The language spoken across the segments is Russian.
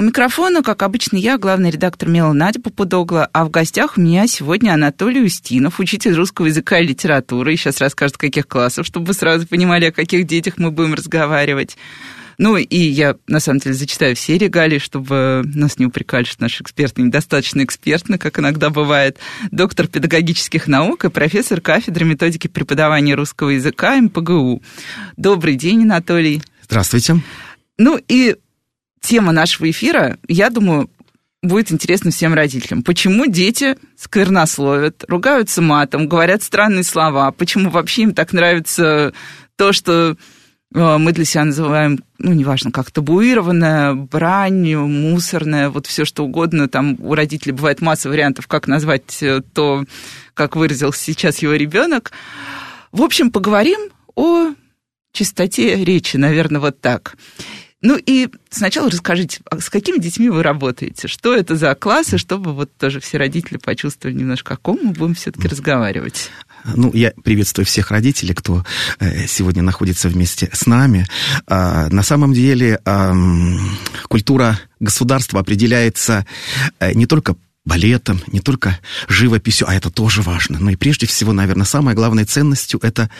У микрофона, как обычно, я, главный редактор Мела Надя Попудогла, а в гостях у меня сегодня Анатолий Устинов, учитель русского языка и литературы. И сейчас расскажет, каких классов, чтобы вы сразу понимали, о каких детях мы будем разговаривать. Ну, и я, на самом деле, зачитаю все регалии, чтобы нас не упрекали, что наши эксперты недостаточно экспертны, как иногда бывает. Доктор педагогических наук и профессор кафедры методики преподавания русского языка МПГУ. Добрый день, Анатолий. Здравствуйте. Ну, и тема нашего эфира, я думаю, будет интересно всем родителям. Почему дети сквернословят, ругаются матом, говорят странные слова? Почему вообще им так нравится то, что э, мы для себя называем, ну, неважно, как табуированная, брань, мусорная, вот все что угодно. Там у родителей бывает масса вариантов, как назвать э, то, как выразился сейчас его ребенок. В общем, поговорим о чистоте речи, наверное, вот так. Ну и сначала расскажите, а с какими детьми вы работаете? Что это за классы, чтобы вот тоже все родители почувствовали немножко, о ком мы будем все-таки разговаривать? Ну, я приветствую всех родителей, кто э, сегодня находится вместе с нами. А, на самом деле культура государства определяется э, не только балетом, не только живописью, а это тоже важно. Но и прежде всего, наверное, самой главной ценностью это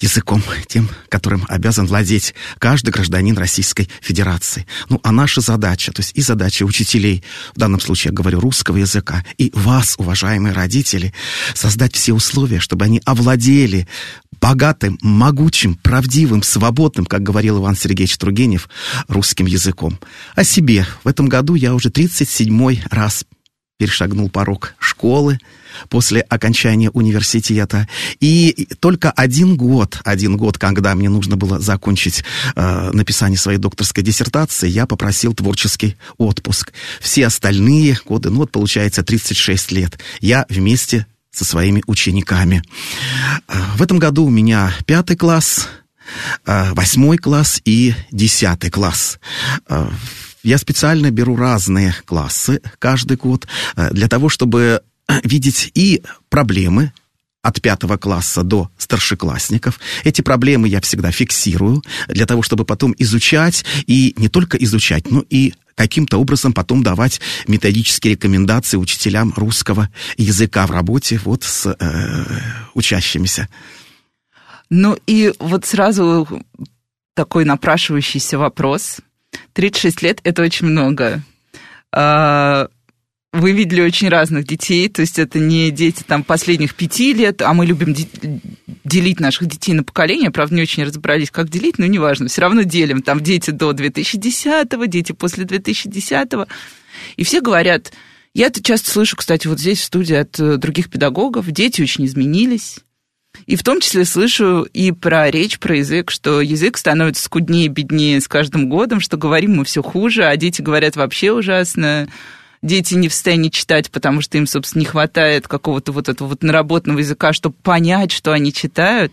языком, тем, которым обязан владеть каждый гражданин Российской Федерации. Ну, а наша задача, то есть и задача учителей, в данном случае я говорю русского языка, и вас, уважаемые родители, создать все условия, чтобы они овладели богатым, могучим, правдивым, свободным, как говорил Иван Сергеевич Тургенев, русским языком. О себе. В этом году я уже 37-й раз перешагнул порог школы после окончания университета. И только один год, один год, когда мне нужно было закончить э, написание своей докторской диссертации, я попросил творческий отпуск. Все остальные годы, ну вот получается 36 лет, я вместе со своими учениками. Э, в этом году у меня пятый класс, э, восьмой класс и десятый класс. Я специально беру разные классы каждый год э, для того, чтобы э, видеть и проблемы, от пятого класса до старшеклассников. Эти проблемы я всегда фиксирую для того, чтобы потом изучать и не только изучать, но и каким-то образом потом давать методические рекомендации учителям русского языка в работе вот с э, учащимися. Ну и вот сразу такой напрашивающийся вопрос. 36 лет – это очень много. А, вы видели очень разных детей, то есть это не дети там последних пяти лет, а мы любим делить наших детей на поколения, правда, не очень разобрались, как делить, но неважно, все равно делим, там дети до 2010-го, дети после 2010-го, и все говорят, я это часто слышу, кстати, вот здесь в студии от э, других педагогов, дети очень изменились, и в том числе слышу и про речь, про язык, что язык становится скуднее, беднее с каждым годом, что говорим мы все хуже, а дети говорят вообще ужасно. Дети не в состоянии читать, потому что им, собственно, не хватает какого-то вот этого вот наработанного языка, чтобы понять, что они читают.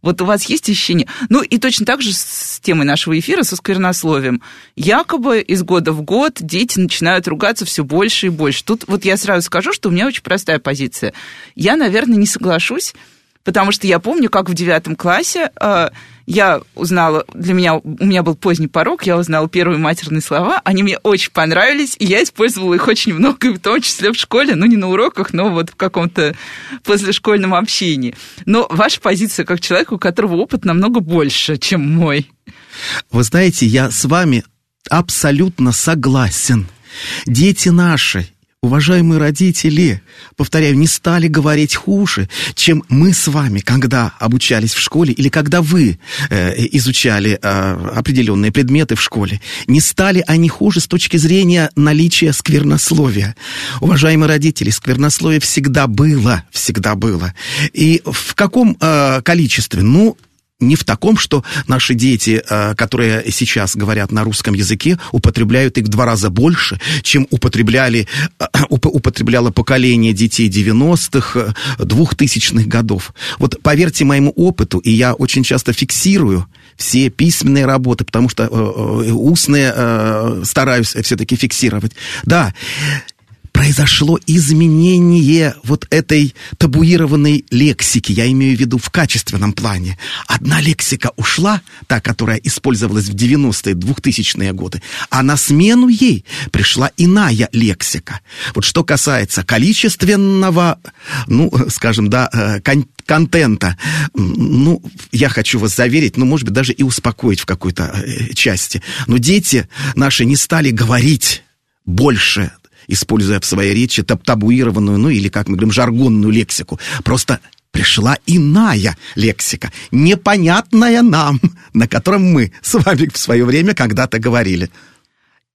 Вот у вас есть ощущение? Ну, и точно так же с темой нашего эфира, со сквернословием. Якобы из года в год дети начинают ругаться все больше и больше. Тут вот я сразу скажу, что у меня очень простая позиция. Я, наверное, не соглашусь потому что я помню, как в девятом классе э, я узнала, для меня, у меня был поздний порог, я узнала первые матерные слова, они мне очень понравились, и я использовала их очень много, в том числе в школе, ну, не на уроках, но вот в каком-то послешкольном общении. Но ваша позиция как человека, у которого опыт намного больше, чем мой. Вы знаете, я с вами абсолютно согласен. Дети наши, уважаемые родители, повторяю, не стали говорить хуже, чем мы с вами, когда обучались в школе или когда вы э, изучали э, определенные предметы в школе. Не стали они хуже с точки зрения наличия сквернословия. Уважаемые родители, сквернословие всегда было, всегда было. И в каком э, количестве? Ну, не в таком, что наши дети, э, которые сейчас говорят на русском языке, употребляют их в два раза больше, чем употребляли, э, употребляло поколение детей 90-х, 2000-х э, годов. Вот поверьте моему опыту, и я очень часто фиксирую все письменные работы, потому что устные стараюсь все-таки фиксировать. Да, произошло изменение вот этой табуированной лексики, я имею в виду в качественном плане. Одна лексика ушла, та, которая использовалась в 90-е, 2000-е годы, а на смену ей пришла иная лексика. Вот что касается количественного, ну, скажем, да, э, кон контента, ну, я хочу вас заверить, ну, может быть, даже и успокоить в какой-то э, части. Но дети наши не стали говорить больше используя в своей речи таб табуированную, ну или, как мы говорим, жаргонную лексику. Просто пришла иная лексика, непонятная нам, на котором мы с вами в свое время когда-то говорили.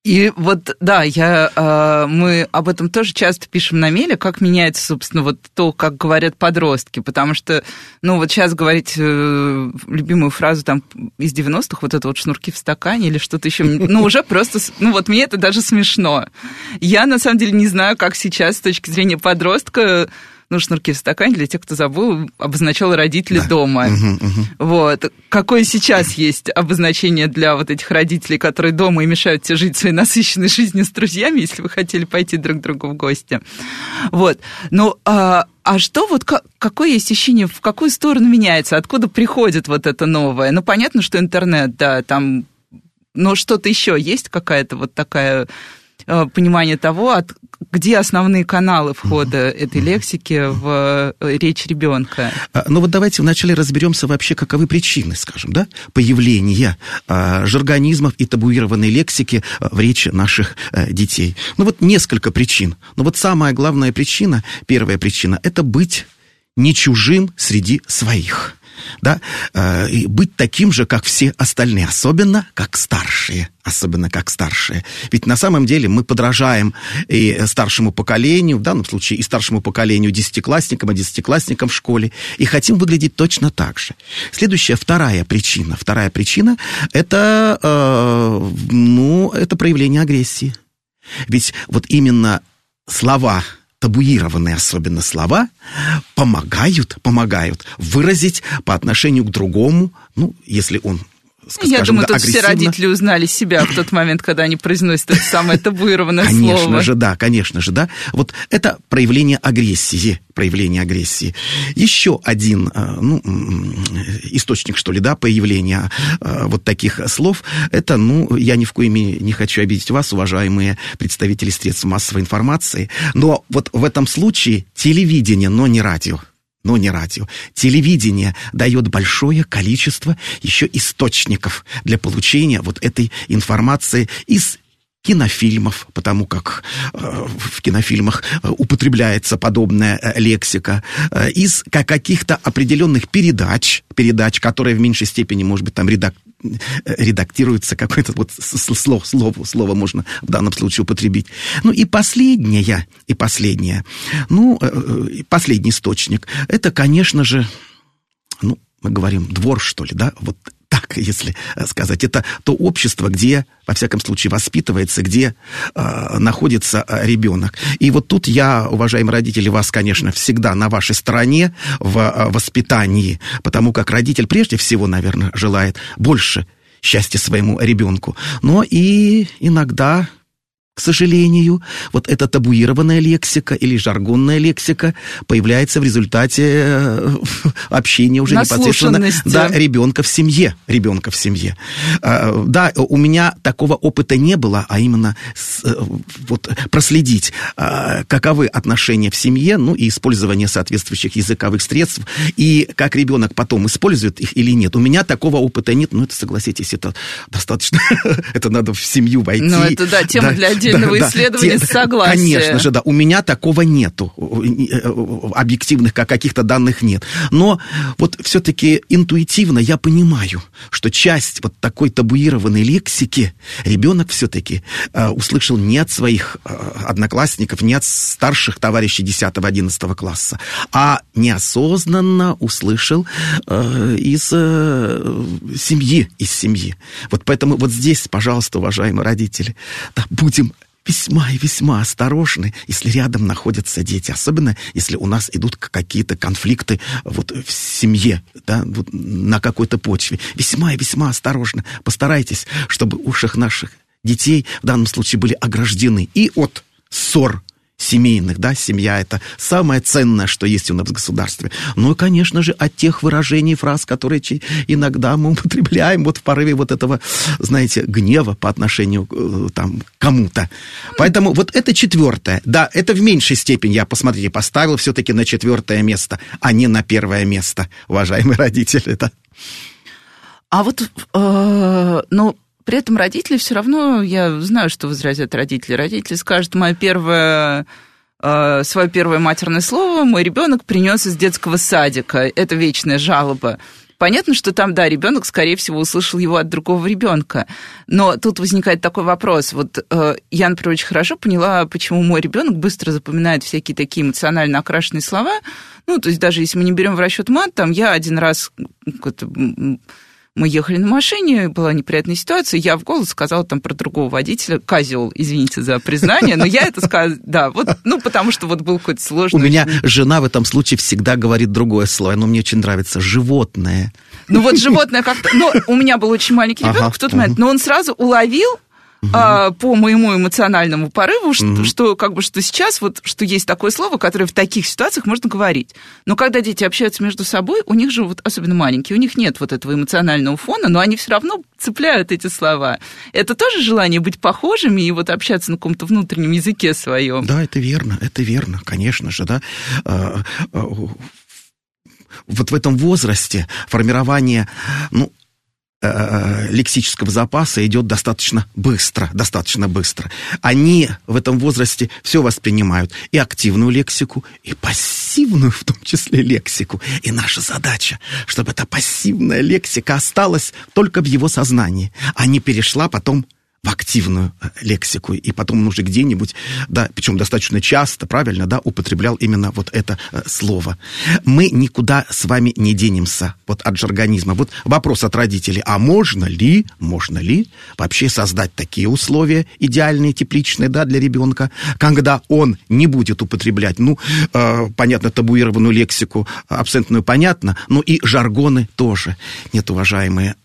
И вот, да, я, э, мы об этом тоже часто пишем на меле, как меняется, собственно, вот то, как говорят подростки, потому что, ну, вот сейчас говорить э, любимую фразу там из 90-х, вот это вот шнурки в стакане или что-то еще, ну, уже просто, ну, вот мне это даже смешно. Я, на самом деле, не знаю, как сейчас с точки зрения подростка ну, шнурки в стакане, для тех, кто забыл, обозначал родители да. дома. Угу, угу. Вот. Какое сейчас есть обозначение для вот этих родителей, которые дома и мешают тебе жить своей насыщенной жизнью с друзьями, если вы хотели пойти друг к другу в гости. Вот. Ну, а, а что вот, какое есть ощущение, в какую сторону меняется, откуда приходит вот это новое? Ну, понятно, что интернет, да, там но что-то еще есть какая-то вот такая понимание того, от, где основные каналы входа этой лексики в э, речь ребенка. А, ну вот давайте вначале разберемся вообще, каковы причины, скажем, да, появления а, жаргонизмов и табуированной лексики а, в речи наших детей. Ну вот несколько причин. Но вот самая главная причина, первая причина, это быть не чужим среди своих да, э, и быть таким же, как все остальные, особенно как старшие, особенно как старшие. Ведь на самом деле мы подражаем и старшему поколению, в данном случае и старшему поколению десятиклассникам, и десятиклассникам в школе, и хотим выглядеть точно так же. Следующая, вторая причина, вторая причина, это, э, ну, это проявление агрессии. Ведь вот именно слова табуированные особенно слова помогают, помогают выразить по отношению к другому, ну, если он скажем, Я думаю, да, тут агрессивно. все родители узнали себя в тот момент, когда они произносят это самое табуированное конечно слово. Конечно же, да, конечно же, да. Вот это проявление агрессии, проявление агрессии. Еще один, э, ну, источник, что ли, да, появления э, вот таких слов, это, ну, я ни в коем не хочу обидеть вас, уважаемые представители средств массовой информации, но вот в этом случае телевидение, но не радио но не радио. Телевидение дает большое количество еще источников для получения вот этой информации из кинофильмов, потому как э, в кинофильмах э, употребляется подобная э, лексика, э, из каких-то определенных передач, передач, которые в меньшей степени, может быть, там редак, э, редактируется какое-то вот слово, слово, слово можно в данном случае употребить. Ну и последнее, и последнее, ну, э, последний источник, это, конечно же, ну, мы говорим двор, что ли, да, вот так, если э, сказать. Это то общество, где, во всяком случае, воспитывается, где э, находится э, ребенок. И вот тут я, уважаемые родители, вас, конечно, всегда на вашей стороне в э, воспитании, потому как родитель прежде всего, наверное, желает больше счастья своему ребенку. Но и иногда к сожалению, вот эта табуированная лексика или жаргонная лексика появляется в результате э, общения уже непосредственно да, ребенка в семье. Ребенка в семье. А, да, у меня такого опыта не было, а именно э, вот, проследить, а, каковы отношения в семье, ну и использование соответствующих языковых средств, и как ребенок потом использует их или нет. У меня такого опыта нет, ну это, согласитесь, это достаточно, это надо в семью войти. Ну это, да, тема да, для отдельного да, исследования да, согласия. Конечно же, да. У меня такого нету. Э, объективных каких-то данных нет. Но вот все-таки интуитивно я понимаю, что часть вот такой табуированной лексики ребенок все-таки э, услышал не от своих э, одноклассников, не от старших товарищей 10-11 класса, а неосознанно услышал э, из э, семьи, из семьи. Вот поэтому вот здесь, пожалуйста, уважаемые родители, да, будем весьма и весьма осторожны, если рядом находятся дети, особенно если у нас идут какие-то конфликты вот в семье, да, вот на какой-то почве. Весьма и весьма осторожно. Постарайтесь, чтобы ушах наших детей в данном случае были ограждены и от ссор семейных, да, семья это самое ценное, что есть у нас в государстве. Ну и, конечно же, от тех выражений, фраз, которые иногда мы употребляем вот в порыве вот этого, знаете, гнева по отношению э, там, кому-то. Поэтому вот это четвертое. Да, это в меньшей степени, я, посмотрите, поставил все-таки на четвертое место, а не на первое место, уважаемые родители, да. А вот, э, ну, при этом родители все равно, я знаю, что возразят родители. Родители скажут, мое первое э, свое первое матерное слово мой ребенок принес из детского садика. Это вечная жалоба. Понятно, что там, да, ребенок, скорее всего, услышал его от другого ребенка. Но тут возникает такой вопрос. Вот э, я, например, очень хорошо поняла, почему мой ребенок быстро запоминает всякие такие эмоционально окрашенные слова. Ну, то есть даже если мы не берем в расчет мат, там я один раз мы ехали на машине, была неприятная ситуация, я в голос сказала там про другого водителя, козел, извините за признание, но я это сказала, да, вот, ну, потому что вот был какой-то сложный... У меня жена в этом случае всегда говорит другое слово, оно мне очень нравится, животное. Ну вот животное как-то... Ну, у меня был очень маленький ребенок ага, в тот момент, но он сразу уловил, угу. а, по моему эмоциональному порыву, что, угу. что как бы что сейчас вот что есть такое слово, которое в таких ситуациях можно говорить. Но когда дети общаются между собой, у них же вот особенно маленькие, у них нет вот этого эмоционального фона, но они все равно цепляют эти слова. Это тоже желание быть похожими и вот общаться на каком-то внутреннем языке своем. Да, это верно, это верно, конечно же, да а, а, вот в этом возрасте формирование, ну, Э, лексического запаса идет достаточно быстро, достаточно быстро. Они в этом возрасте все воспринимают, и активную лексику, и пассивную в том числе лексику. И наша задача, чтобы эта пассивная лексика осталась только в его сознании, а не перешла потом в активную э, лексику, и потом он уже где-нибудь, да, причем достаточно часто, правильно, да, употреблял именно вот это э, слово. Мы никуда с вами не денемся вот от жаргонизма. Вот вопрос от родителей, а можно ли, можно ли вообще создать такие условия идеальные, тепличные, да, для ребенка, когда он не будет употреблять, ну, э, понятно, табуированную лексику, абсентную понятно, но и жаргоны тоже. Нет, уважаемые.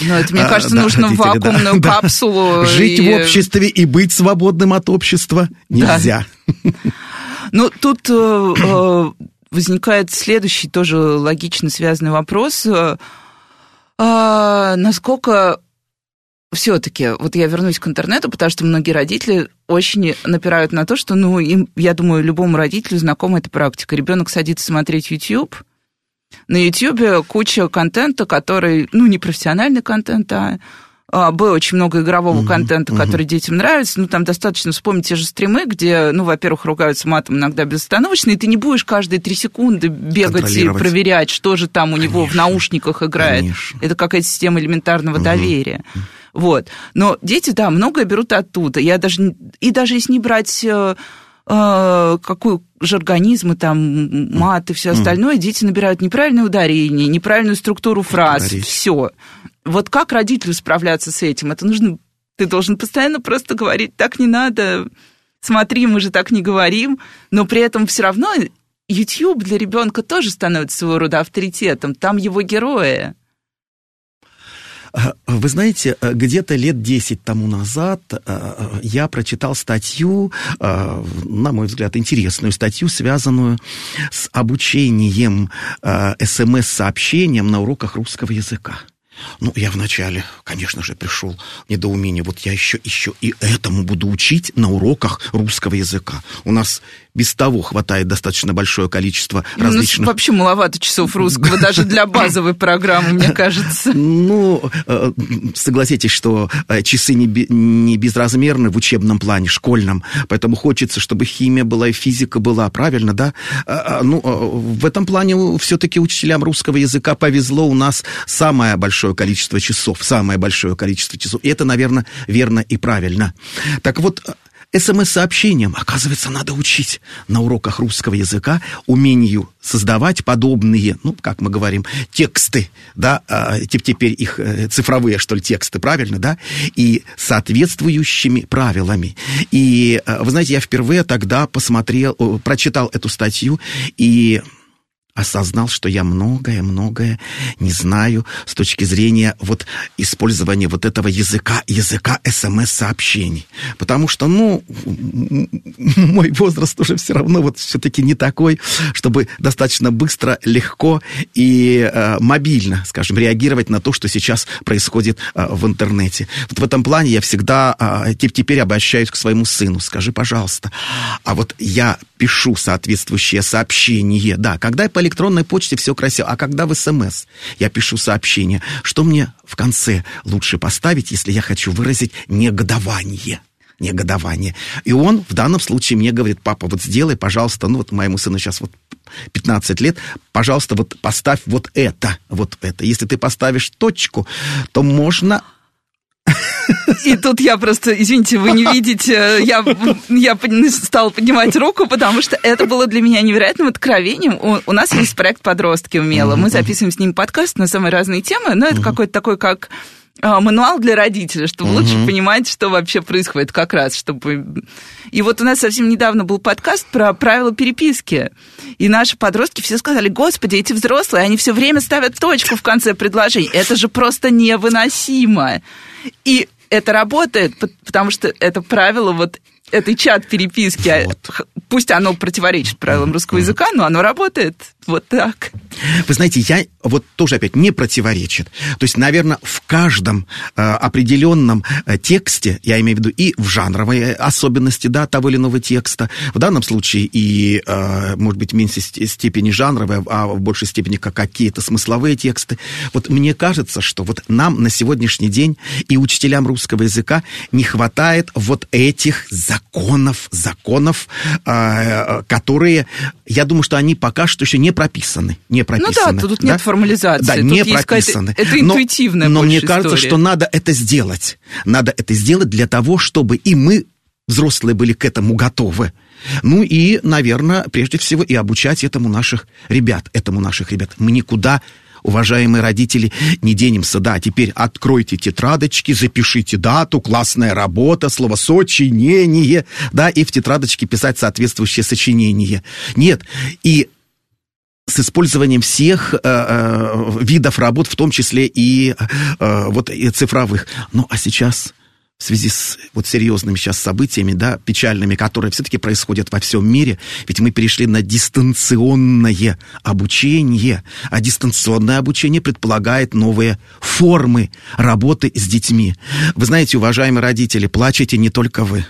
Ну, это, мне кажется, да, нужно родители, вакуумную да, капсулу Жить и... в обществе и быть свободным от общества нельзя. Да. Ну, тут э, э, возникает следующий тоже логично связанный вопрос. Э, э, насколько все-таки, вот я вернусь к интернету, потому что многие родители очень напирают на то, что, ну, им, я думаю, любому родителю знакома эта практика. Ребенок садится смотреть YouTube, на YouTube куча контента, который, ну, не профессиональный контент, а а, было очень много игрового uh-huh, контента, который детям нравится. Ну, там достаточно вспомнить те же стримы, где, ну, во-первых, ругаются матом иногда безостановочно, и ты не будешь каждые три секунды бегать и проверять, что же там у Конечно. него в наушниках играет. Конечно. Это какая-то система элементарного uh-huh. доверия. Вот. Но дети, да, многое берут оттуда. Я даже, и даже если не брать э, э, какую жаргонизмы, там, мат и все остальное, дети набирают неправильное ударение, неправильную структуру фраз, все. Вот как родителю справляться с этим? Это нужно... Ты должен постоянно просто говорить, так не надо, смотри, мы же так не говорим, но при этом все равно YouTube для ребенка тоже становится своего рода авторитетом, там его герои. А, вы знаете, где-то лет 10 тому назад а, я прочитал статью, на мой взгляд, интересную статью, связанную с обучением смс-сообщением на уроках русского языка. Ну, я вначале, конечно же, пришел в недоумение. Вот я еще, еще и этому буду учить на уроках русского языка. У нас без того хватает достаточно большое количество ну, различных... Ну, вообще маловато часов русского, даже для базовой программы, мне кажется. Ну, э, согласитесь, что э, часы не безразмерны в учебном плане, школьном, поэтому хочется, чтобы химия была и физика была, правильно, да? А, а, ну, э, в этом плане все-таки учителям русского языка повезло, у нас самое большое количество часов, самое большое количество часов. И это, наверное, верно и правильно. Так вот, СМС-сообщениям, оказывается, надо учить на уроках русского языка умению создавать подобные, ну, как мы говорим, тексты, да, а, теперь их э, цифровые, что ли, тексты, правильно, да, и соответствующими правилами. И, э, вы знаете, я впервые тогда посмотрел, прочитал эту статью, и осознал, что я многое-многое не знаю с точки зрения вот использования вот этого языка, языка СМС-сообщений. Потому что, ну, мой возраст уже все равно вот все-таки не такой, чтобы достаточно быстро, легко и э, мобильно, скажем, реагировать на то, что сейчас происходит э, в интернете. Вот в этом плане я всегда э, теперь обращаюсь к своему сыну. Скажи, пожалуйста, а вот я пишу соответствующее сообщение, да, когда я электронной почте все красиво, а когда в СМС я пишу сообщение, что мне в конце лучше поставить, если я хочу выразить негодование? негодование. И он в данном случае мне говорит, папа, вот сделай, пожалуйста, ну вот моему сыну сейчас вот 15 лет, пожалуйста, вот поставь вот это, вот это. Если ты поставишь точку, то можно и тут я просто, извините, вы не видите, я, я стала поднимать руку, потому что это было для меня невероятным откровением. У, у нас есть проект «Подростки умело». Мы записываем с ним подкаст на самые разные темы, но это какой-то такой, как мануал для родителей, чтобы угу. лучше понимать, что вообще происходит как раз, чтобы... И вот у нас совсем недавно был подкаст про правила переписки, и наши подростки все сказали, господи, эти взрослые, они все время ставят точку в конце предложений, это же просто невыносимо. И это работает, потому что это правило вот этой чат переписки, а вот. Пусть оно противоречит правилам русского языка, но оно работает вот так. Вы знаете, я вот тоже опять не противоречит. То есть, наверное, в каждом э, определенном э, тексте, я имею в виду и в жанровой э, особенности, да, того или иного текста, в данном случае и, э, может быть, в меньшей степени жанровые, а в большей степени как какие-то смысловые тексты. Вот мне кажется, что вот нам на сегодняшний день и учителям русского языка не хватает вот этих законов, законов, э, которые, я думаю, что они пока что еще не прописаны, не прописаны. Ну да, тут да? нет формализации. Да, тут не прописаны. Это интуитивная Но, но мне кажется, что надо это сделать. Надо это сделать для того, чтобы и мы, взрослые, были к этому готовы. Ну и, наверное, прежде всего и обучать этому наших ребят, этому наших ребят. Мы никуда уважаемые родители, не денемся, да, теперь откройте тетрадочки, запишите дату, классная работа, слово да, и в тетрадочке писать соответствующее сочинение. Нет, и с использованием всех э, э, видов работ, в том числе и э, вот и цифровых. Ну а сейчас в связи с вот серьезными сейчас событиями, да, печальными, которые все-таки происходят во всем мире, ведь мы перешли на дистанционное обучение, а дистанционное обучение предполагает новые формы работы с детьми. Вы знаете, уважаемые родители, плачете не только вы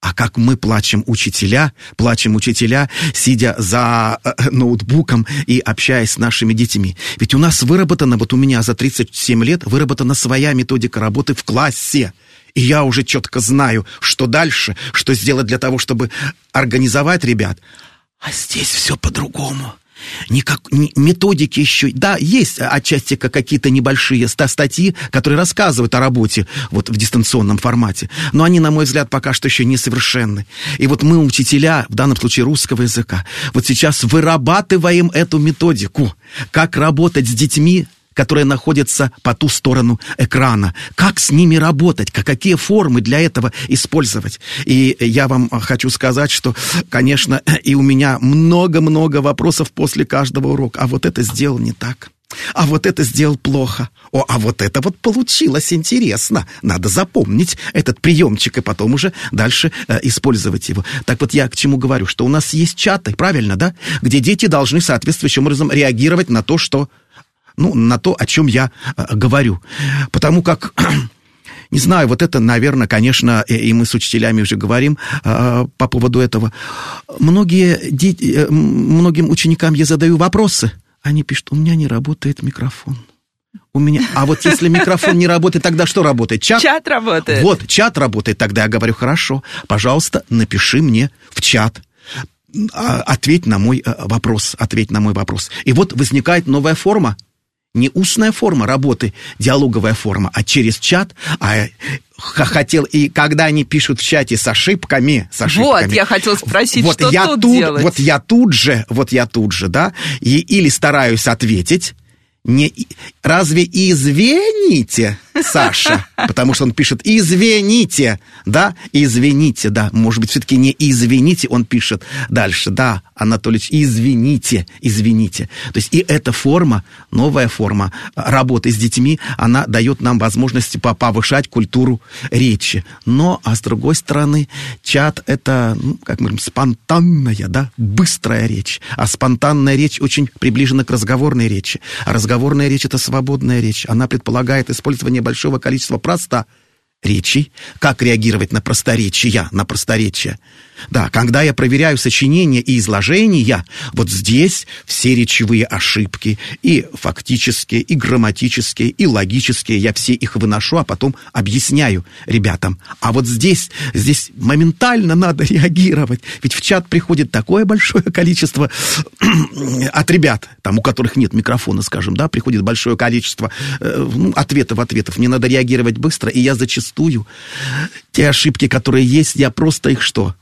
а как мы плачем учителя, плачем учителя, сидя за э, ноутбуком и общаясь с нашими детьми. Ведь у нас выработана, вот у меня за 37 лет, выработана своя методика работы в классе. И я уже четко знаю, что дальше, что сделать для того, чтобы организовать ребят. А здесь все по-другому никак, ни, методики еще, да, есть отчасти какие-то небольшие статьи, которые рассказывают о работе вот в дистанционном формате, но они, на мой взгляд, пока что еще несовершенны. И вот мы, учителя, в данном случае русского языка, вот сейчас вырабатываем эту методику, как работать с детьми которые находятся по ту сторону экрана. Как с ними работать? Какие формы для этого использовать? И я вам хочу сказать, что, конечно, и у меня много-много вопросов после каждого урока. А вот это сделал не так. А вот это сделал плохо. О, а вот это вот получилось интересно. Надо запомнить этот приемчик и потом уже дальше э, использовать его. Так вот я к чему говорю, что у нас есть чаты, правильно, да? Где дети должны соответствующим образом реагировать на то, что ну, на то, о чем я э, говорю. Потому как не знаю, вот это, наверное, конечно, и мы с учителями уже говорим э, по поводу этого. Многие дети, э, многим ученикам я задаю вопросы, они пишут, у меня не работает микрофон. У меня. А вот если микрофон не работает, тогда что работает? Чат? Чат работает. Вот, чат работает. Тогда я говорю, хорошо, пожалуйста, напиши мне в чат. А, ответь на мой э, вопрос, ответь на мой вопрос. И вот возникает новая форма не устная форма работы, диалоговая форма, а через чат, а хотел, и когда они пишут в чате с ошибками, с ошибками. Вот, я хотел спросить, вот что я тут, тут делать? Вот я тут же, вот я тут же, да, и, или стараюсь ответить, не, разве извините, Саша? Потому что он пишет «извините», да? «Извините», да. Может быть, все-таки не «извините», он пишет дальше. Да, Анатольевич, извините, извините. То есть и эта форма, новая форма работы с детьми, она дает нам возможность повышать культуру речи. Но, а с другой стороны, чат — это, ну, как мы говорим, спонтанная, да, быстрая речь. А спонтанная речь очень приближена к разговорной речи. А разговорная речь — это свободная речь. Она предполагает использование большого количества проста речи, как реагировать на просторечия, на просторечие. Да, когда я проверяю сочинения и изложения, вот здесь все речевые ошибки, и фактические, и грамматические, и логические, я все их выношу, а потом объясняю ребятам. А вот здесь, здесь моментально надо реагировать, ведь в чат приходит такое большое количество от ребят, там, у которых нет микрофона, скажем, да, приходит большое количество э, ну, ответов, ответов. Мне надо реагировать быстро, и я зачастую те ошибки, которые есть, я просто их что?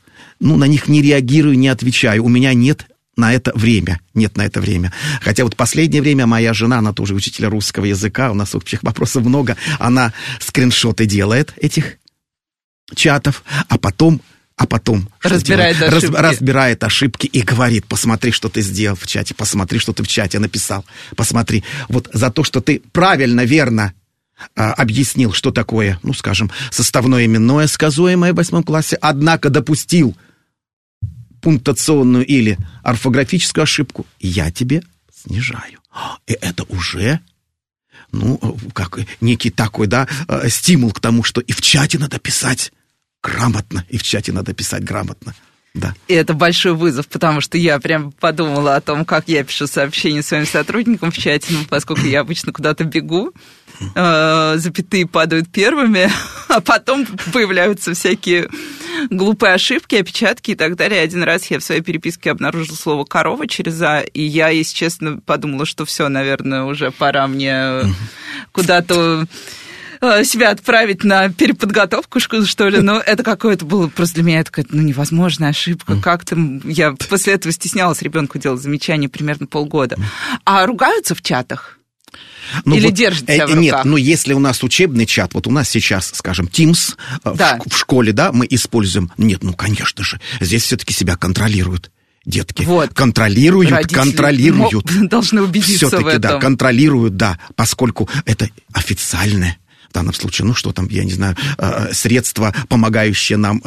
Ну, на них не реагирую, не отвечаю. У меня нет на это время. Нет на это время. Хотя вот последнее время моя жена, она тоже учитель русского языка, у нас общих вопросов много, она скриншоты делает этих чатов, а потом а потом разбирает ошибки. Раз, разбирает ошибки и говорит, посмотри, что ты сделал в чате, посмотри, что ты в чате написал, посмотри. Вот за то, что ты правильно, верно а, объяснил, что такое, ну, скажем, составное именное, сказуемое в восьмом классе, однако допустил пунктационную или орфографическую ошибку, я тебе снижаю. И это уже ну, как некий такой, да, э, стимул к тому, что и в чате надо писать грамотно, и в чате надо писать грамотно. Да. И это большой вызов, потому что я прям подумала о том, как я пишу сообщения своим сотрудникам в чате, ну, поскольку я обычно куда-то бегу, э, запятые падают первыми, а потом появляются всякие глупые ошибки, опечатки и так далее. Один раз я в своей переписке обнаружила слово «корова» через «а», и я, если честно, подумала, что все, наверное, уже пора мне куда-то э, себя отправить на переподготовку, что ли, но это какое-то было просто для меня это какая-то ну, невозможная ошибка. Как там я после этого стеснялась ребенку делать замечания примерно полгода. А ругаются в чатах? Ну, Или вот, держит себя э, в руках? Нет, ну если у нас учебный чат, вот у нас сейчас, скажем, Teams э, да. в, в школе, да, мы используем. Нет, ну конечно же, здесь все-таки себя контролируют детки. Вот. Контролируют, Родители контролируют. Должны убедиться Все-таки, в этом. да, контролируют, да, поскольку это официальное в данном случае, ну что там, я не знаю, э, средства, помогающие нам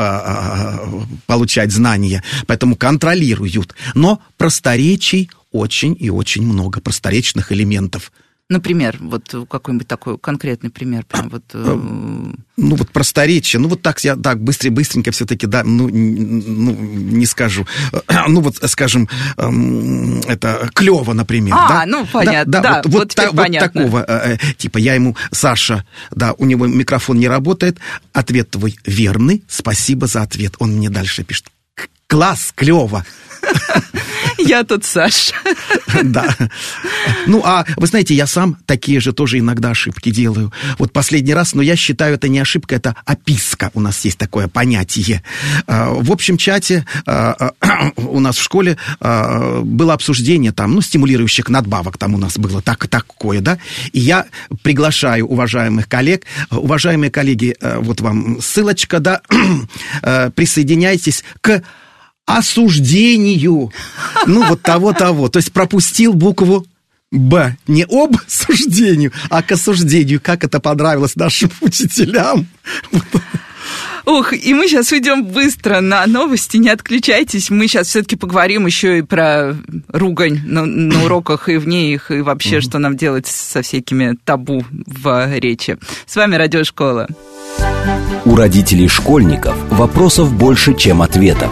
получать знания. Поэтому контролируют. Но просторечий очень и очень много, просторечных элементов – Например, вот какой-нибудь такой конкретный пример, прям вот... Э, ну, вот просторечие, ну, вот так я, так, быстро, быстренько все-таки, да, ну, ну, не скажу. Ну, вот, скажем, эм, это клево, например. А, да? ну, понятно, да. да, вот, вот, вот, та, вот такого э, э, типа. Я ему, Саша, да, у него микрофон не работает, ответ твой верный, спасибо за ответ. Он мне дальше пишет, класс, клево. Я тут Саша. Да. Ну, а вы знаете, я сам такие же тоже иногда ошибки делаю. Вот последний раз, но я считаю, это не ошибка, это описка. У нас есть такое понятие. А, в общем чате а, а, у нас в школе было обсуждение там, ну, стимулирующих надбавок там у нас было так, такое, да. И я приглашаю уважаемых коллег, уважаемые коллеги, вот вам ссылочка, да, присоединяйтесь к осуждению. Ну, вот того-того. То есть пропустил букву Б. Не об суждению, а к осуждению. Как это понравилось нашим учителям. Ух, и мы сейчас уйдем быстро на новости, не отключайтесь. Мы сейчас все-таки поговорим еще и про ругань на, на уроках и вне их, и вообще, что нам делать со всякими табу в речи. С вами Радиошкола. У родителей школьников вопросов больше, чем ответов.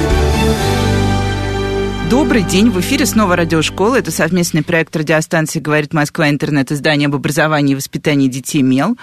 Добрый день, в эфире снова радиошкола. Это совместный проект радиостанции «Говорит Москва. Интернет. Издание об образовании и воспитании детей МЕЛ».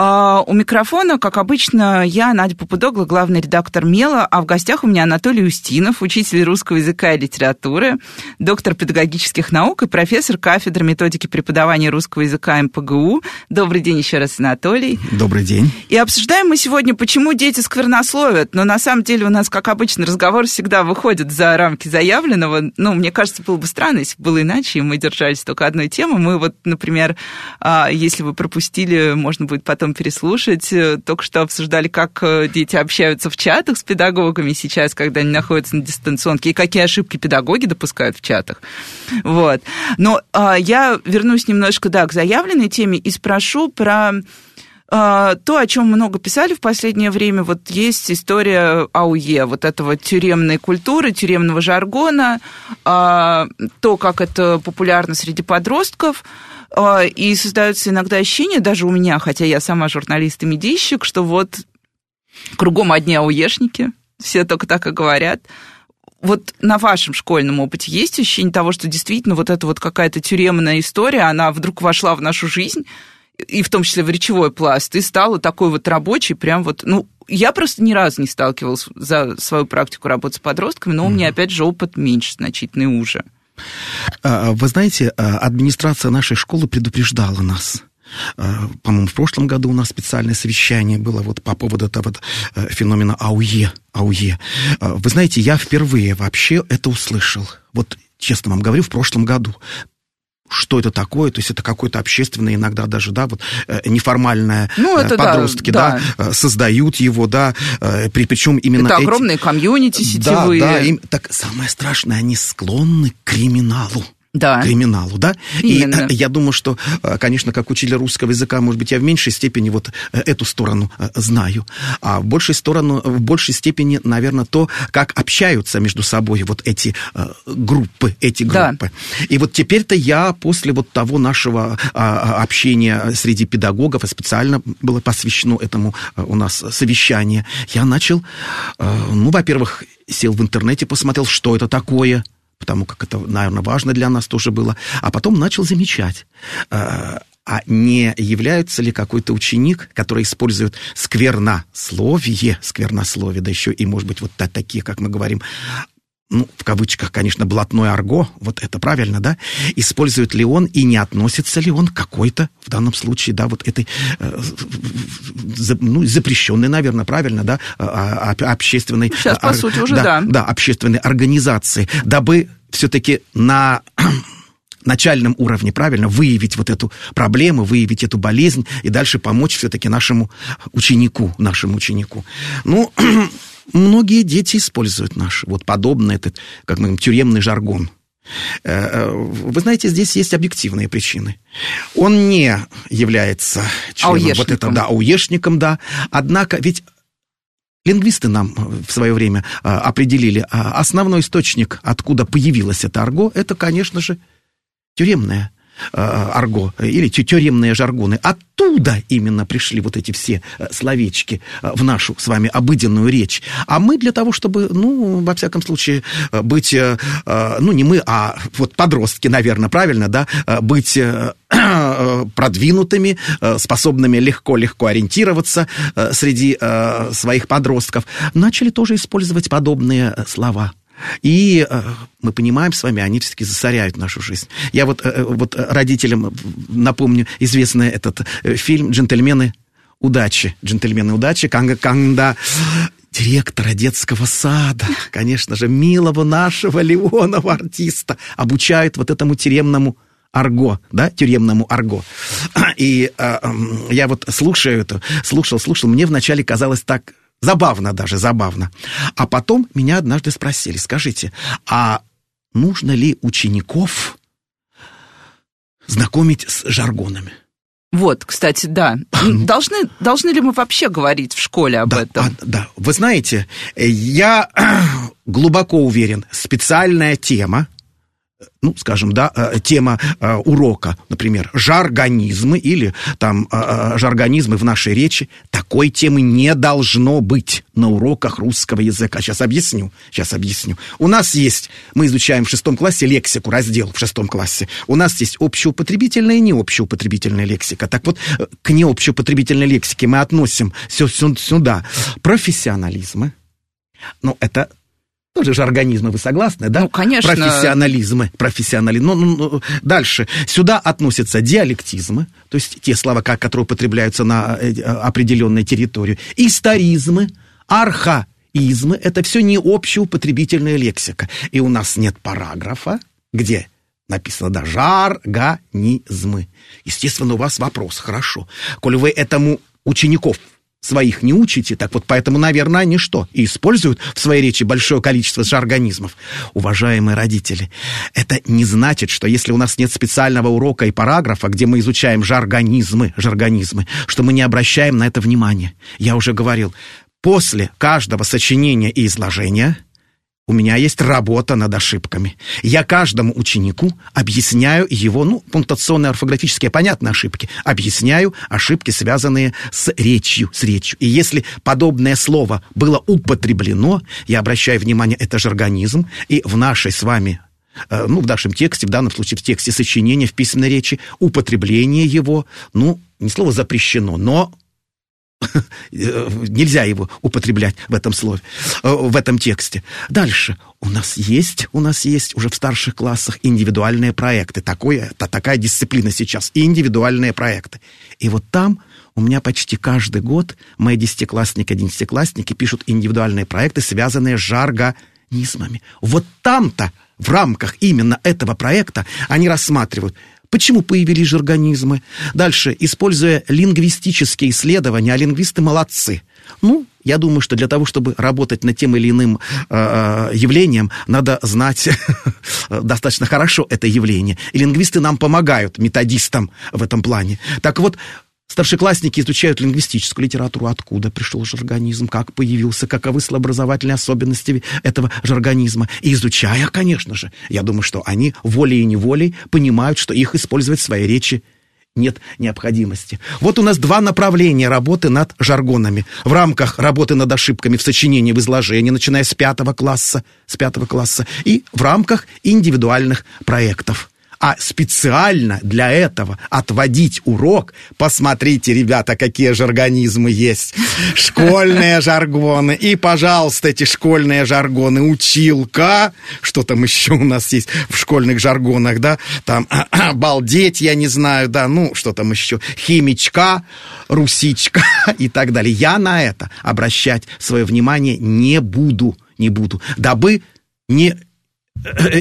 А, у микрофона, как обычно, я, Надя Попудогла, главный редактор МЕЛа, а в гостях у меня Анатолий Устинов, учитель русского языка и литературы, доктор педагогических наук и профессор кафедры методики преподавания русского языка МПГУ. Добрый день еще раз, Анатолий. Добрый день. И обсуждаем мы сегодня, почему дети сквернословят. Но на самом деле у нас, как обычно, разговор всегда выходит за рамки заявленного. Ну, мне кажется, было бы странно, если бы было иначе, и мы держались только одной темы. Мы вот, например, а, если вы пропустили, можно будет потом переслушать. Э, только что обсуждали, как э, дети общаются в чатах с педагогами сейчас, когда они находятся на дистанционке, и какие ошибки педагоги допускают в чатах. Вот. Но а, я вернусь немножко, да, к заявленной теме и спрошу про то, о чем много писали в последнее время, вот есть история АУЕ, вот этого тюремной культуры, тюремного жаргона, а, то, как это популярно среди подростков. А, и создается иногда ощущение, даже у меня, хотя я сама журналист и медийщик, что вот кругом одни ауешники, все только так и говорят. Вот на вашем школьном опыте есть ощущение того, что действительно вот эта вот какая-то тюремная история, она вдруг вошла в нашу жизнь, и в том числе в речевой пласт, и стала такой вот рабочей, прям вот, ну, я просто ни разу не сталкивалась за свою практику работы с подростками, но у меня, опять же, опыт меньше значительный уже. А, вы знаете, а, администрация нашей школы предупреждала нас. А, по-моему, в прошлом году у нас специальное совещание было вот по поводу этого вот э, феномена АУЕ. АУЕ. Вы знаете, я впервые вообще это услышал. Вот честно вам говорю, в прошлом году что это такое, то есть это какое-то общественное, иногда даже, да, вот э, неформальное ну, это подростки, да, да, создают его, да, при, причем именно Это эти... огромные комьюнити сетевые. Да, да, им, так самое страшное, они склонны к криминалу да. криминалу, да? Именно. И я думаю, что, э, конечно, как учитель русского языка, может быть, я в меньшей степени вот э, эту сторону э, знаю, а в большей сторону, в большей степени, наверное, то, как общаются между собой вот эти группы, эти группы. Да. И вот теперь-то я после вот того нашего а, общения среди педагогов, и специально было посвящено этому у нас совещание, я начал, ну, во-первых, сел в интернете, посмотрел, что это такое – потому как это, наверное, важно для нас тоже было. А потом начал замечать, э, а не является ли какой-то ученик, который использует сквернословие, сквернословие, да еще и, может быть, вот такие, как мы говорим, ну, в кавычках, конечно, блатной арго, вот это правильно, да, использует ли он и не относится ли он к какой-то, в данном случае, да, вот этой, э, за, ну, запрещенной, наверное, правильно, да, а, а, общественной... Сейчас, по ор, сути, уже, да. Да, да общественной организации, дабы все-таки на начальном уровне, правильно, выявить вот эту проблему, выявить эту болезнь и дальше помочь все-таки нашему ученику, нашему ученику. Ну, многие дети используют наш вот подобный этот, как мы говорим, тюремный жаргон. Э, э, вы знаете, здесь есть объективные причины. Он не является членом вот это, да, ауешником, да. Однако ведь Лингвисты нам в свое время определили, а, основной источник, откуда появилось это арго, это, конечно же, тюремное а, арго или тюремные жаргоны. Оттуда именно пришли вот эти все словечки в нашу с вами обыденную речь. А мы для того, чтобы, ну, во всяком случае, быть, ну, не мы, а вот подростки, наверное, правильно, да, быть продвинутыми, способными легко-легко ориентироваться среди своих подростков, начали тоже использовать подобные слова. И э, мы понимаем с вами, они все-таки засоряют нашу жизнь. Я вот, э, вот родителям напомню известный этот э, фильм «Джентльмены удачи». «Джентльмены удачи», когда директора детского сада, конечно же, милого нашего Леонова артиста, обучают вот этому тюремному арго, да, тюремному арго. И э, я вот слушаю это, слушал, слушал, мне вначале казалось так Забавно даже, забавно. А потом меня однажды спросили, скажите, а нужно ли учеников знакомить с жаргонами? Вот, кстати, да. Должны, должны ли мы вообще говорить в школе об да, этом? А, да, вы знаете, я глубоко уверен, специальная тема, ну, скажем, да, э, тема э, урока, например, жаргонизмы или там э, жаргонизмы в нашей речи, такой темы не должно быть на уроках русского языка. Сейчас объясню, сейчас объясню. У нас есть, мы изучаем в шестом классе лексику, раздел в шестом классе. У нас есть общеупотребительная и необщеупотребительная лексика. Так вот, к необщеупотребительной лексике мы относим сюда профессионализмы, ну, это тоже же организмы, вы согласны, да? Ну, конечно. Профессионализмы, профессионализм. Ну, ну, ну, дальше. Сюда относятся диалектизмы, то есть те слова, которые употребляются на э, определенной территории, историзмы, архаизмы. Это все не общеупотребительная лексика. И у нас нет параграфа, где написано, да, жаргонизмы. Естественно, у вас вопрос, хорошо. Коль вы этому учеников своих не учите, так вот поэтому, наверное, они что? И используют в своей речи большое количество жаргонизмов. Уважаемые родители, это не значит, что если у нас нет специального урока и параграфа, где мы изучаем жаргонизмы, жаргонизмы, что мы не обращаем на это внимания. Я уже говорил, после каждого сочинения и изложения – у меня есть работа над ошибками. Я каждому ученику объясняю его, ну, пунктуационные, орфографические, понятные ошибки, объясняю ошибки, связанные с речью, с речью. И если подобное слово было употреблено, я обращаю внимание, это же организм, и в нашей с вами э, ну, в нашем тексте, в данном случае в тексте сочинения, в письменной речи, употребление его, ну, не слово запрещено, но Нельзя его употреблять в этом слове, э, в этом тексте. Дальше. У нас есть, у нас есть уже в старших классах индивидуальные проекты. Такое, это такая дисциплина сейчас. Индивидуальные проекты. И вот там у меня почти каждый год мои десятиклассники, одиннадцатиклассники пишут индивидуальные проекты, связанные с жаргонизмами. Вот там-то, в рамках именно этого проекта, они рассматривают Почему появились же организмы? Дальше, используя лингвистические исследования, а лингвисты молодцы. Ну, я думаю, что для того, чтобы работать над тем или иным э, явлением, надо знать достаточно хорошо это явление. И лингвисты нам помогают, методистам в этом плане. Так вот, Старшеклассники изучают лингвистическую литературу, откуда пришел жаргонизм, как появился, каковы слабообразовательные особенности этого жаргонизма. И изучая, конечно же, я думаю, что они волей и неволей понимают, что их использовать в своей речи нет необходимости. Вот у нас два направления работы над жаргонами. В рамках работы над ошибками в сочинении, в изложении, начиная с пятого класса, с пятого класса, и в рамках индивидуальных проектов а специально для этого отводить урок. Посмотрите, ребята, какие же организмы есть. Школьные жаргоны. И, пожалуйста, эти школьные жаргоны. Училка. Что там еще у нас есть в школьных жаргонах, да? Там балдеть, я не знаю, да, ну, что там еще? Химичка, русичка и так далее. Я на это обращать свое внимание не буду, не буду, дабы не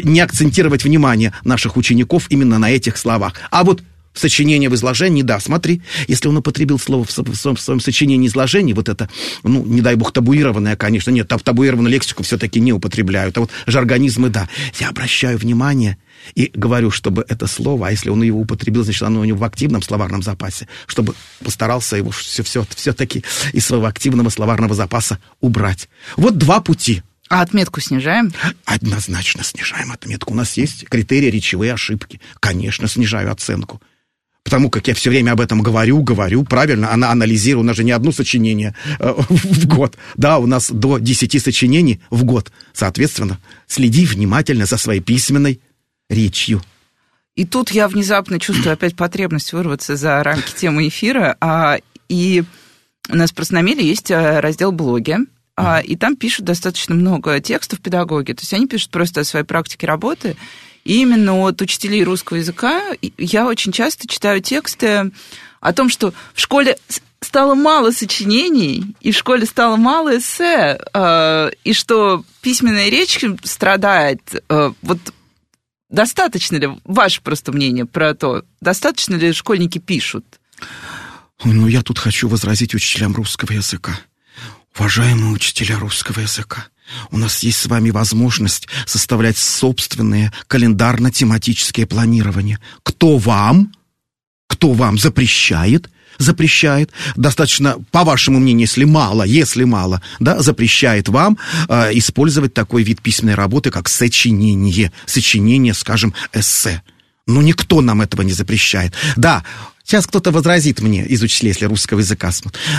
не акцентировать внимание наших учеников именно на этих словах. А вот в сочинении в изложении, да, смотри, если он употребил слово в своем, в своем сочинении изложении, вот это, ну, не дай бог, табуированное, конечно, нет, таб табуированную лексику все-таки не употребляют, а вот жаргонизмы, да. Я обращаю внимание и говорю, чтобы это слово, а если он его употребил, значит, оно у него в активном словарном запасе, чтобы постарался его все, все, все-таки из своего активного словарного запаса убрать. Вот два пути – а отметку снижаем? Однозначно снижаем отметку. У нас есть критерии речевые ошибки. Конечно, снижаю оценку. Потому как я все время об этом говорю, говорю, правильно, она анализирует, у нас же не одно сочинение э, в год. Да, у нас до 10 сочинений в год. Соответственно, следи внимательно за своей письменной речью. И тут я внезапно чувствую опять потребность вырваться за рамки темы эфира. А, и у нас на Меле есть э, раздел блоги, а, и там пишут достаточно много текстов педагоги. То есть они пишут просто о своей практике работы. И именно от учителей русского языка я очень часто читаю тексты о том, что в школе стало мало сочинений, и в школе стало мало эссе, а, и что письменная речь страдает. А, вот достаточно ли, ваше просто мнение про то, достаточно ли школьники пишут? Ну, я тут хочу возразить учителям русского языка Уважаемые учителя русского языка, у нас есть с вами возможность составлять собственные календарно-тематические планирования. Кто вам, кто вам запрещает, запрещает, достаточно, по вашему мнению, если мало, если мало, да, запрещает вам э, использовать такой вид письменной работы, как сочинение, сочинение, скажем, эссе. Но никто нам этого не запрещает. Да, Сейчас кто-то возразит мне из учителей, если русского языка.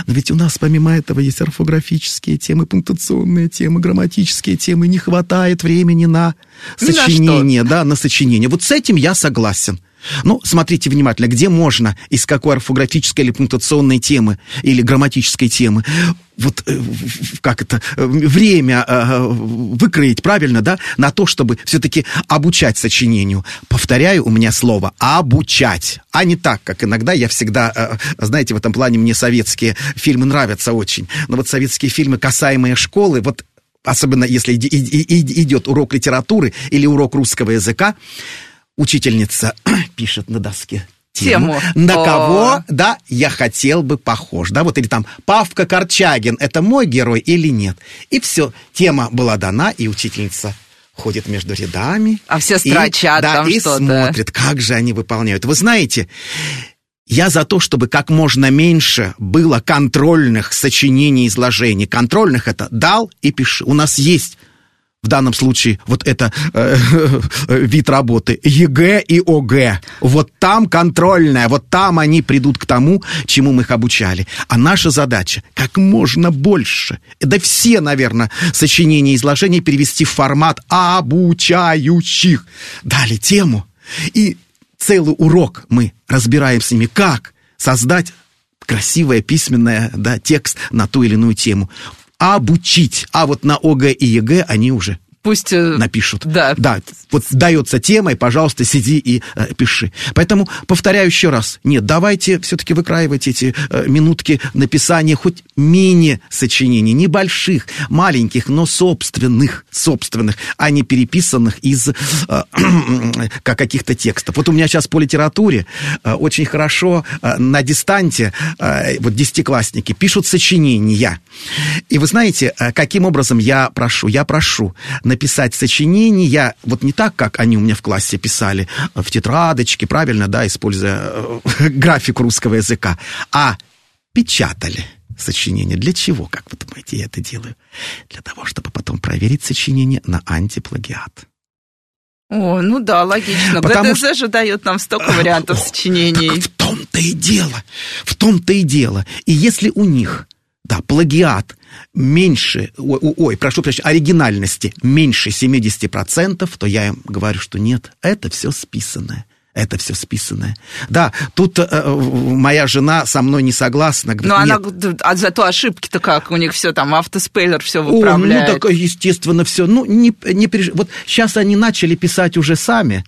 Но ведь у нас помимо этого есть орфографические темы, пунктуационные темы, грамматические темы. Не хватает времени на сочинение, на да, на сочинение. Вот с этим я согласен. Ну, смотрите внимательно, где можно, из какой орфографической или пунктуационной темы, или грамматической темы, вот э, как это, э, время э, выкроить правильно, да, на то, чтобы все-таки обучать сочинению. Повторяю, у меня слово «обучать», а не так, как иногда я всегда, знаете, в этом плане мне советские фильмы нравятся очень, но вот советские фильмы, касаемые школы, вот особенно если идет урок литературы или урок русского языка, Учительница пишет на доске тему, тему. на кого, да, я хотел бы похож, да, вот или там Павка Корчагин, это мой герой или нет. И все, тема была дана, и учительница ходит между рядами. А все строчат и, да, там и что-то. смотрит, как же они выполняют. Вы знаете, я за то, чтобы как можно меньше было контрольных сочинений, изложений. Контрольных это дал и пиши. У нас есть в данном случае вот это э, вид работы, ЕГЭ и ОГЭ. Вот там контрольная, вот там они придут к тому, чему мы их обучали. А наша задача как можно больше, да все, наверное, сочинения и изложения перевести в формат обучающих. Дали тему, и целый урок мы разбираем с ними, как создать красивое письменное да, текст на ту или иную тему обучить. А вот на ОГЭ и ЕГЭ они уже пусть э, напишут. Да. Да, вот дается тема, и, пожалуйста, сиди и э, пиши. Поэтому повторяю еще раз, нет, давайте все-таки выкраивать эти э, минутки написания хоть мини-сочинений, небольших, маленьких, но собственных, собственных, а не переписанных из э, как каких-то текстов. Вот у меня сейчас по литературе э, очень хорошо э, на дистанте э, вот десятиклассники пишут сочинения. И вы знаете, э, каким образом я прошу? Я прошу написать сочинения, вот не так, как они у меня в классе писали, э, в тетрадочке, правильно, да, используя э, графику русского языка, а печатали сочинение. Для чего, как вы думаете, я это делаю? Для того, чтобы потом проверить сочинение на антиплагиат. О, ну да, логично. Потому ГДЗ что... же дает нам столько вариантов О, сочинений. в том-то и дело. В том-то и дело. И если у них, да, плагиат меньше, ой, ой, прошу прощения, оригинальности меньше 70%, то я им говорю, что нет, это все списанное это все списанное. Да, тут э, моя жена со мной не согласна. Говорит, Но она, а зато ошибки-то как? У них все там автоспеллер все выправляет. О, ну так, естественно, все. Ну, не, не переж... Вот сейчас они начали писать уже сами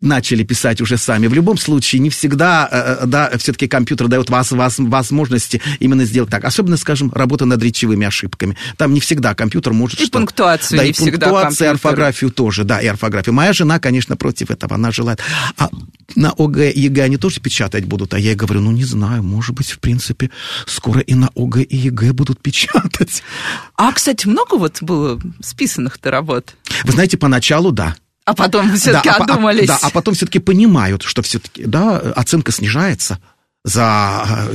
начали писать уже сами. В любом случае, не всегда, э, э, да, все-таки компьютер дает вас, вас возможности именно сделать так. Особенно, скажем, работа над речевыми ошибками. Там не всегда компьютер может... И что... пунктуацию да, не и всегда пунктуацию, и орфографию тоже, да, и орфографию. Моя жена, конечно, против этого, она желает. А на ОГЭ и ЕГЭ они тоже печатать будут, а я ей говорю, ну, не знаю, может быть, в принципе, скоро и на ОГЭ и ЕГЭ будут печатать. А, кстати, много вот было списанных-то работ? Вы знаете, поначалу, да. А потом все-таки да, одумались. А, да, а потом все-таки понимают, что все-таки, да, оценка снижается за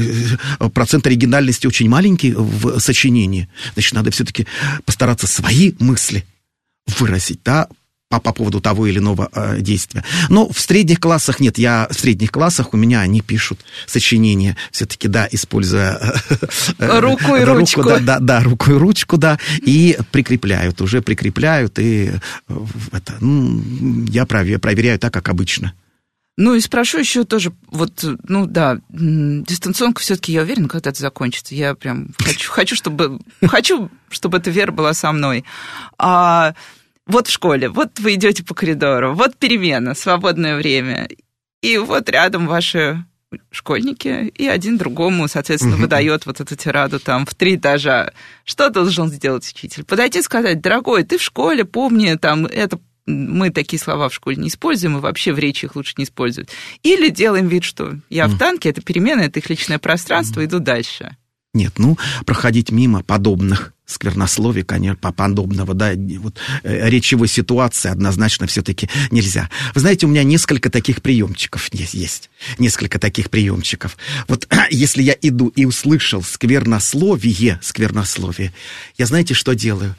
э, процент оригинальности очень маленький в сочинении. Значит, надо все-таки постараться свои мысли выразить, да, по, по поводу того или иного э, действия. Но в средних классах нет, я в средних классах у меня они пишут сочинения, все-таки, да, используя... Э, руку и ручку. Да, да, да, руку и ручку, да, и прикрепляют, уже прикрепляют, и э, это, ну, я проверяю так, как обычно. Ну и спрошу еще тоже, вот, ну да, дистанционка все-таки, я уверена, когда это закончится. Я прям хочу, хочу, чтобы, хочу, чтобы эта вера была со мной. А вот в школе, вот вы идете по коридору, вот перемена, свободное время, и вот рядом ваши школьники, и один другому, соответственно, угу. выдает вот эту тираду там в три этажа. Что должен сделать учитель? Подойти и сказать, дорогой, ты в школе, помни, там, это мы такие слова в школе не используем, и вообще в речи их лучше не использовать. Или делаем вид, что я в танке, это перемена, это их личное пространство, иду дальше. Нет, ну, проходить мимо подобных сквернословий, конечно, подобного, да, вот, э, речевой ситуации однозначно все-таки нельзя. Вы знаете, у меня несколько таких приемчиков есть, есть. Несколько таких приемчиков. Вот если я иду и услышал сквернословие, сквернословие, я знаете, что делаю?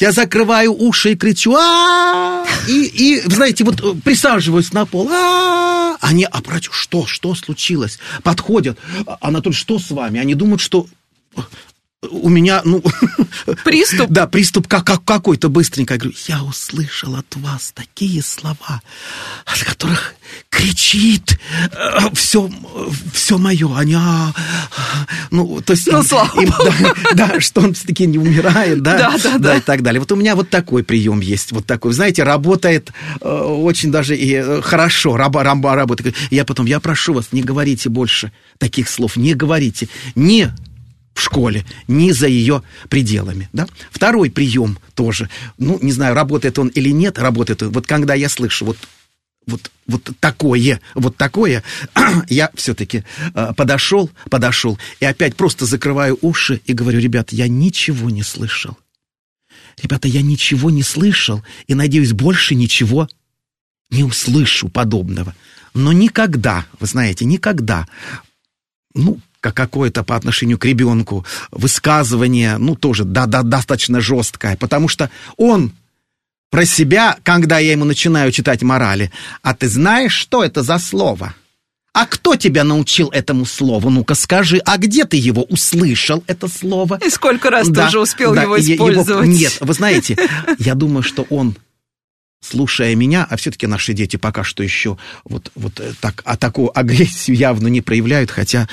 Я закрываю уши и кричу, а и, и, знаете, вот э, присаживаюсь на пол, а Они, а братья, что, что случилось? Подходят, Анатолий, что с вами? Они думают, что у меня, ну... Приступ? Да, приступ как, как, какой-то быстренько. Я говорю, я услышал от вас такие слова, от которых кричит все, э, все мое. Они, а, ну, то есть... Ну, им, слава им, да, да, что он все-таки не умирает, да, да, да, да, и так далее. Вот у меня вот такой прием есть, вот такой. Знаете, работает э, очень даже и э, хорошо, раба, раба, работает. Я потом, я прошу вас, не говорите больше таких слов, не говорите. Не в школе, ни за ее пределами. Да? Второй прием тоже, ну, не знаю, работает он или нет, работает он. Вот когда я слышу вот вот, вот такое, вот такое, я все-таки э, подошел, подошел, и опять просто закрываю уши и говорю, ребята, я ничего не слышал. Ребята, я ничего не слышал, и, надеюсь, больше ничего не услышу подобного. Но никогда, вы знаете, никогда, ну, какое-то по отношению к ребенку высказывание, ну, тоже да, да, достаточно жесткое, потому что он про себя, когда я ему начинаю читать морали, а ты знаешь, что это за слово? А кто тебя научил этому слову? Ну-ка скажи, а где ты его услышал, это слово? И сколько раз да, ты уже успел да, его использовать? Его, нет, вы знаете, я думаю, что он слушая меня, а все-таки наши дети пока что еще вот, вот э, так, а такую агрессию явно не проявляют, хотя,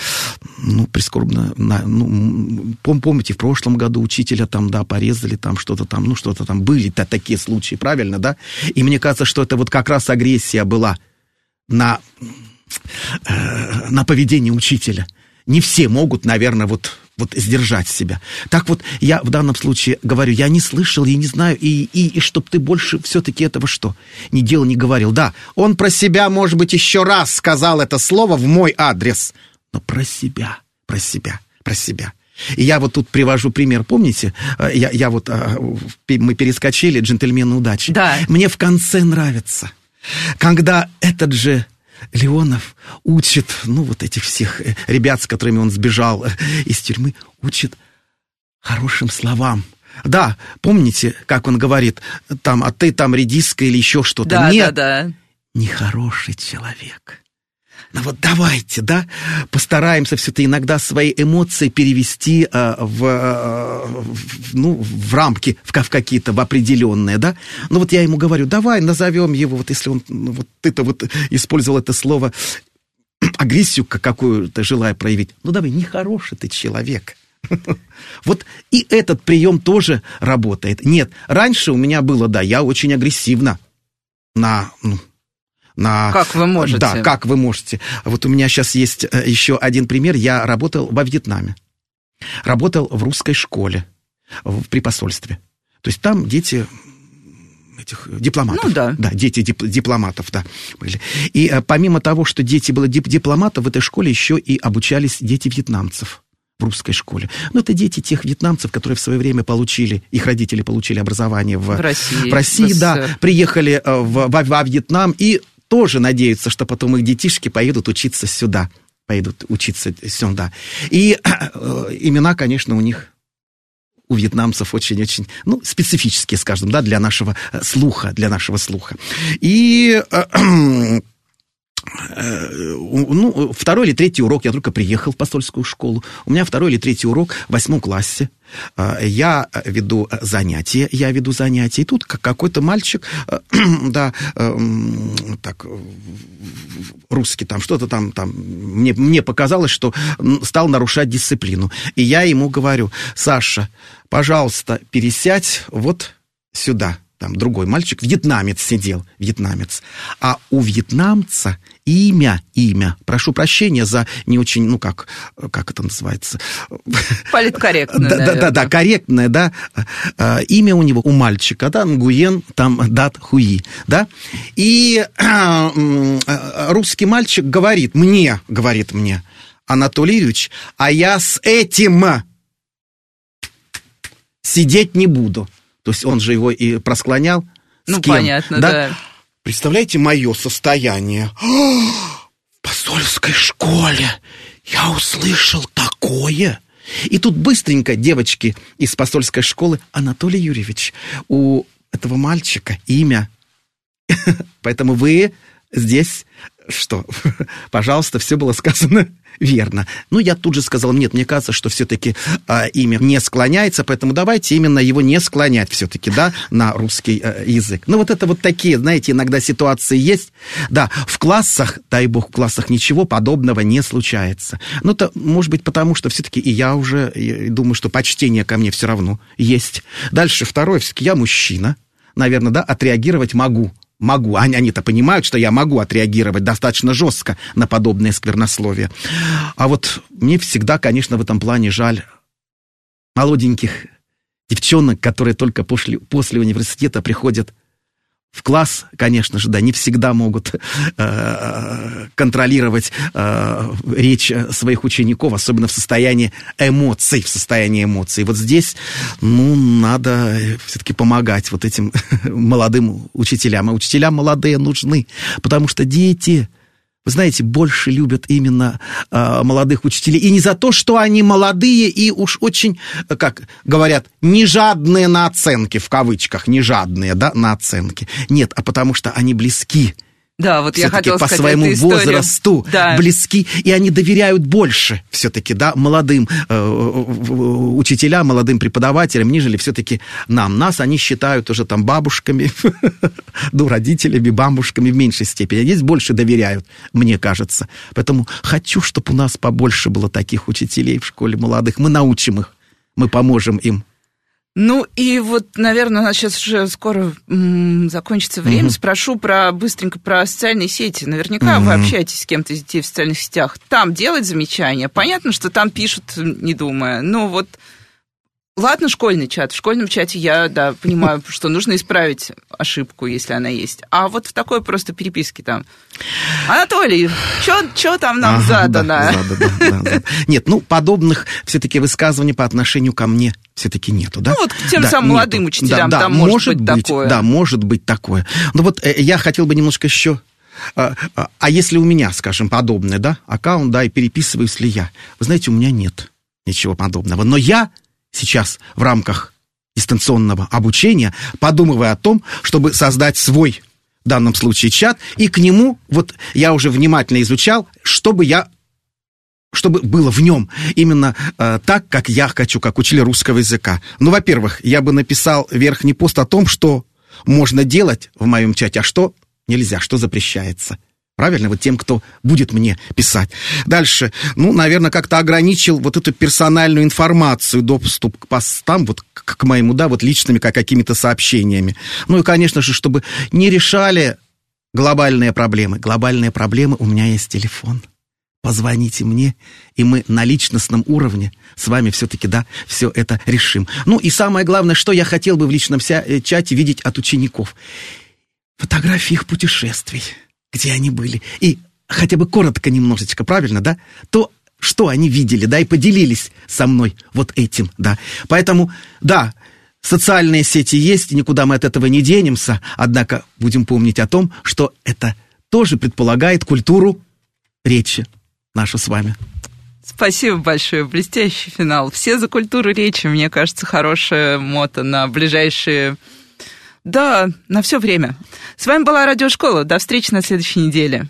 ну, прискорбно, на, ну, пом, помните, в прошлом году учителя там, да, порезали там что-то там, ну, что-то там, были-то такие случаи, правильно, да? И мне кажется, что это вот как раз агрессия была на, э, на поведение учителя. Не все могут, наверное, вот вот сдержать себя. Так вот, я в данном случае говорю, я не слышал, я не знаю, и, и, и чтоб ты больше все-таки этого что? Не делал, не говорил. Да, он про себя, может быть, еще раз сказал это слово в мой адрес, но про себя, про себя, про себя. И я вот тут привожу пример, помните? Э, я, я вот, э, мы перескочили «Джентльмены удачи». Да. Мне в конце нравится, когда этот же Леонов учит, ну, вот этих всех э, ребят, с которыми он сбежал э, из тюрьмы, учит хорошим словам. Да, помните, как он говорит, там, а ты там редиска или еще что-то. Да, Нет, да, да. нехороший человек. Ну вот давайте, да, постараемся все-таки иногда свои эмоции перевести э, в, э, в, ну, в рамки, в, в какие-то, в определенные, да. Ну вот я ему говорю, давай назовем его, вот если он, ну, вот ты-то вот использовал это слово, агрессию какую-то желая проявить, ну давай, нехороший ты человек. Вот и этот прием тоже работает. Нет, раньше у меня было, да, я очень агрессивно на, ну, на... Как вы можете? Да, как вы можете. Вот у меня сейчас есть э, еще один пример. Я работал во Вьетнаме. Работал в русской школе, в, при посольстве. То есть там дети этих дипломатов. Ну да. Да, дети дип, дипломатов, да, были. И а, помимо того, что дети были дип, дипломатов, в этой школе еще и обучались дети вьетнамцев в русской школе. Ну, это дети тех вьетнамцев, которые в свое время получили, их родители получили образование в, в России, в России в да, приехали э, в, во, во Вьетнам и тоже надеются, что потом их детишки поедут учиться сюда, поедут учиться сюда. И э, имена, конечно, у них у вьетнамцев очень-очень, ну, специфические, скажем, да, для нашего э, слуха, для нашего слуха. И э, ну, второй или третий урок, я только приехал в посольскую школу, у меня второй или третий урок в восьмом классе, э, я веду занятия, я веду занятия, и тут какой-то мальчик, э, да, так, русский там, что-то там, там, мне, мне показалось, что стал нарушать дисциплину. И я ему говорю, Саша, пожалуйста, пересядь вот сюда, там другой мальчик, вьетнамец сидел, вьетнамец. А у вьетнамца имя, имя, прошу прощения за не очень, ну как, как это называется? Политкорректное, да, да, да, да, корректное, да. А, имя у него, у мальчика, да, Нгуен, там, Дат Хуи, да. И русский мальчик говорит мне, говорит мне, Анатолий Юрьевич, а я с этим сидеть не буду. То есть он же его и просклонял. С ну, кем? понятно, да? да. Представляете мое состояние? В посольской школе я услышал такое. И тут быстренько девочки из посольской школы Анатолий Юрьевич, у этого мальчика имя. Поэтому вы здесь что? Пожалуйста, все было сказано верно. Ну, я тут же сказал, нет, мне кажется, что все-таки э, имя не склоняется, поэтому давайте именно его не склонять все-таки, да, на русский э, язык. Ну, вот это вот такие, знаете, иногда ситуации есть. Да, в классах, дай бог, в классах ничего подобного не случается. Ну, это, может быть, потому что все-таки и я уже и думаю, что почтение ко мне все равно есть. Дальше, второе, все-таки я мужчина, наверное, да, отреагировать могу могу, они, они-то понимают, что я могу отреагировать достаточно жестко на подобное сквернословие. А вот мне всегда, конечно, в этом плане жаль молоденьких девчонок, которые только после, после университета приходят в класс, конечно же, да, не всегда могут э, контролировать э, речь своих учеников, особенно в состоянии эмоций, в состоянии эмоций. Вот здесь, ну, надо все-таки помогать вот этим молодым учителям. А учителя молодые нужны, потому что дети вы знаете, больше любят именно э, молодых учителей. И не за то, что они молодые и уж очень, как говорят, не жадные на оценки, в кавычках, не жадные, да, на оценки. Нет, а потому что они близки да, вот я хотела по сказать своему возрасту да. близки, и они доверяют больше все-таки, да, молодым э, учителям, молодым преподавателям, нежели все-таки нам. Нас они считают уже там бабушками, ну, родителями, бабушками в меньшей степени. Здесь больше доверяют, мне кажется. Поэтому хочу, чтобы у нас побольше было таких учителей в школе молодых. Мы научим их, мы поможем им. Ну и вот, наверное, у нас сейчас уже скоро м, закончится время. Угу. Спрошу про быстренько про социальные сети. Наверняка угу. вы общаетесь с кем-то из детей в социальных сетях. Там делать замечания. Понятно, что там пишут, не думая. Но вот Ладно, школьный чат. В школьном чате я, да, понимаю, что нужно исправить ошибку, если она есть. А вот в такой просто переписке там. Анатолий, что там нам ага, задано? Да, задано да, да. Нет, ну, подобных все-таки высказываний по отношению ко мне все-таки нету, да? Ну, вот к тем да, самым нету. молодым учителям да, да, там может, может быть, быть такое. Да, может быть такое. Но вот э, я хотел бы немножко еще а, а, а если у меня, скажем, подобное, да, аккаунт, да, и переписываюсь ли я? Вы знаете, у меня нет ничего подобного. Но я сейчас в рамках дистанционного обучения, подумывая о том, чтобы создать свой, в данном случае, чат, и к нему, вот я уже внимательно изучал, чтобы я чтобы было в нем именно э, так, как я хочу, как учитель русского языка. Ну, во-первых, я бы написал верхний пост о том, что можно делать в моем чате, а что нельзя, что запрещается. Правильно? Вот тем, кто будет мне писать. Дальше. Ну, наверное, как-то ограничил вот эту персональную информацию, доступ к постам, вот к, к моему, да, вот личными, как какими-то сообщениями. Ну и, конечно же, чтобы не решали глобальные проблемы. Глобальные проблемы, у меня есть телефон. Позвоните мне, и мы на личностном уровне с вами все-таки, да, все это решим. Ну и самое главное, что я хотел бы в личном э, чате видеть от учеников. Фотографии их путешествий где они были, и хотя бы коротко немножечко, правильно, да, то, что они видели, да, и поделились со мной вот этим, да. Поэтому, да, социальные сети есть, никуда мы от этого не денемся, однако будем помнить о том, что это тоже предполагает культуру речи нашу с вами. Спасибо большое, блестящий финал. Все за культуру речи, мне кажется, хорошая мото на ближайшие да, на все время. С вами была Радиошкола. До встречи на следующей неделе.